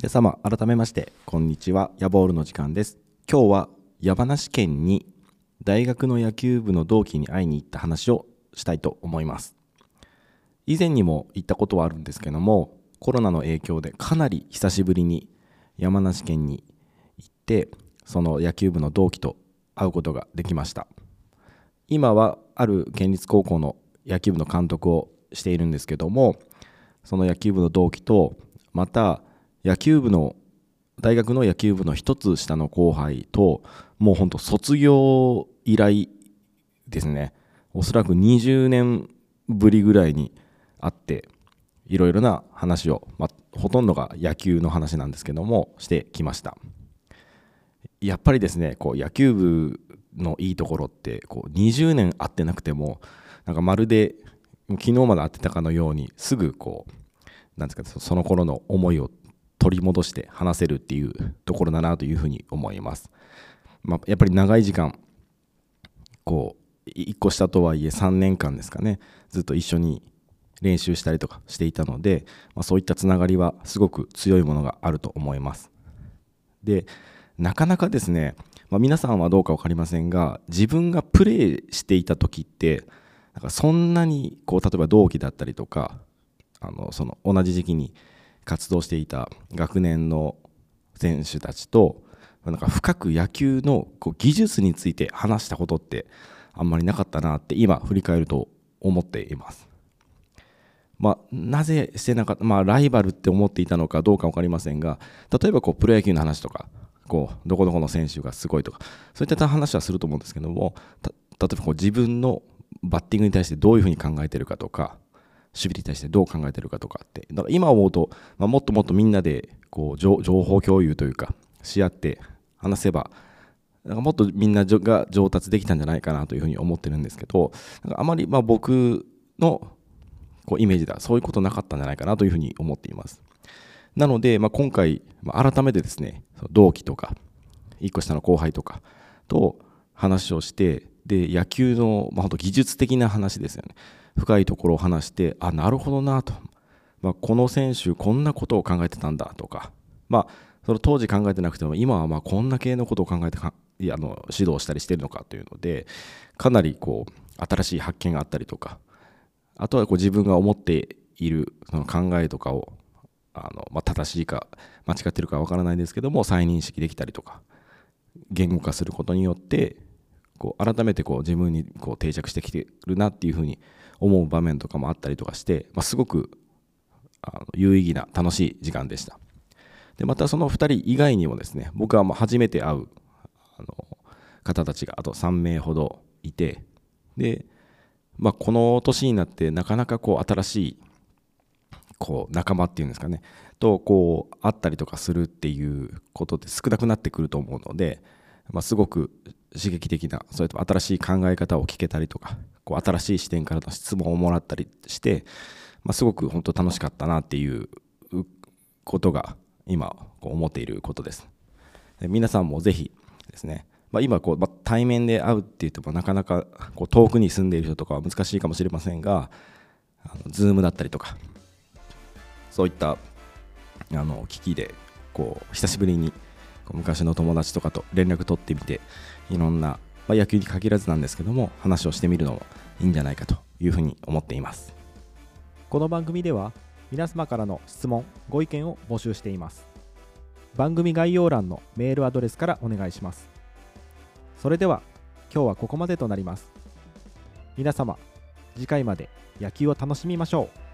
皆様改めましてこんにちは。ヤボールの時間です。今日は山梨県に大学の野球部の同期に会いに行った話をしたいと思います。以前にも行ったことはあるんですけどもコロナの影響でかなり久しぶりに山梨県に行ってその野球部の同期と会うことができました。今はある県立高校の野球部の監督をしているんですけどもその野球部の同期とまた野球部の大学の野球部の一つ下の後輩ともうほんと卒業以来ですね。おそらく20年ぶりぐらいに会っていろいろな話を、まあ、ほとんどが野球の話なんですけどもしてきました。やっぱりですねこう野球部のいいところってこう20年会ってなくてもなんかまるで昨日まで会ってたかのようにすぐこうなんですかその頃の思いを取り戻して話せるっていうところだなというふうに思います。まあ、やっぱり長い時間こう1個下とはいえ3年間ですかねずっと一緒に練習したりとかしていたので、まあ、そういったつながりはすごく強いものがあると思います。でなかなかですね、まあ、皆さんはどうか分かりませんが自分がプレーしていた時ってなんかそんなにこう例えば同期だったりとかあのその同じ時期に活動していた学年の選手たちとなんか深く野球のこう技術について話したことってあんまりなかったなって今振り返ると思っています。まあ、なぜしてなかった、まあ、ライバルって思っていたのかどうか分かりませんが例えばこうプロ野球の話とかこうどこどこの選手がすごいとかそういった話はすると思うんですけども例えばこう自分のバッティングに対してどういうふうに考えてるかとか守備に対してどう考えてるかとかって。だから今思うと、まあ、もっともっとみんなでこう情報共有というかし合って話せばなんかもっとみんなが上達できたんじゃないかなというふうに思ってるんですけどなんかあまりまあ僕のこうイメージではそういうことなかったんじゃないかなというふうに思っています。なので、まあ、今回、まあ、改めてですね同期とか1個下の後輩とかと話をしてで野球の、まあ、本当技術的な話ですよね。深いところを話してあなるほどなと、まあ、この選手こんなことを考えてたんだとか、まあ、その当時考えてなくても今はまあこんな系のことを考えてかいやあの指導したりしてるのかというのでかなりこう新しい発見があったりとか。あとはこう自分が思っているその考えとかをあの、まあ、正しいか間違ってるかわからないですけども再認識できたりとか。言語化することによってこう改めてこう自分にこう定着してきてるなっていうふうに思う場面とかもあったりとかして、まあ、すごくあの有意義な楽しい時間でした。でまたその2人以外にもですね僕はもう初めて会うあの方たちがあと3名ほどいてで、まあ、この年になってなかなかこう新しいこう仲間っていうんですかねとこう会ったりとかするっていうことって少なくなってくると思うので、まあ、すごく刺激的なそれと新しい考え方を聞けたりとかこう新しい視点からの質問をもらったりして、まあ、すごく本当楽しかったなっていうことが今こう思っていることです。で皆さんもぜひですね、まあ、今こう、まあ、対面で会うって言ってもなかなかこう遠くに住んでいる人とかは難しいかもしれませんがあの Zoom だったりとかそういったあの機器でこう久しぶりに昔の友達とかと連絡取ってみていろんなまあ、野球に限らずなんですけども話をしてみるのもいいんじゃないかというふうに思っています。この番組では皆様からの質問ご意見を募集しています。番組概要欄のメールアドレスからお願いします。それでは今日はここまでとなります。皆様次回まで野球を楽しみましょう。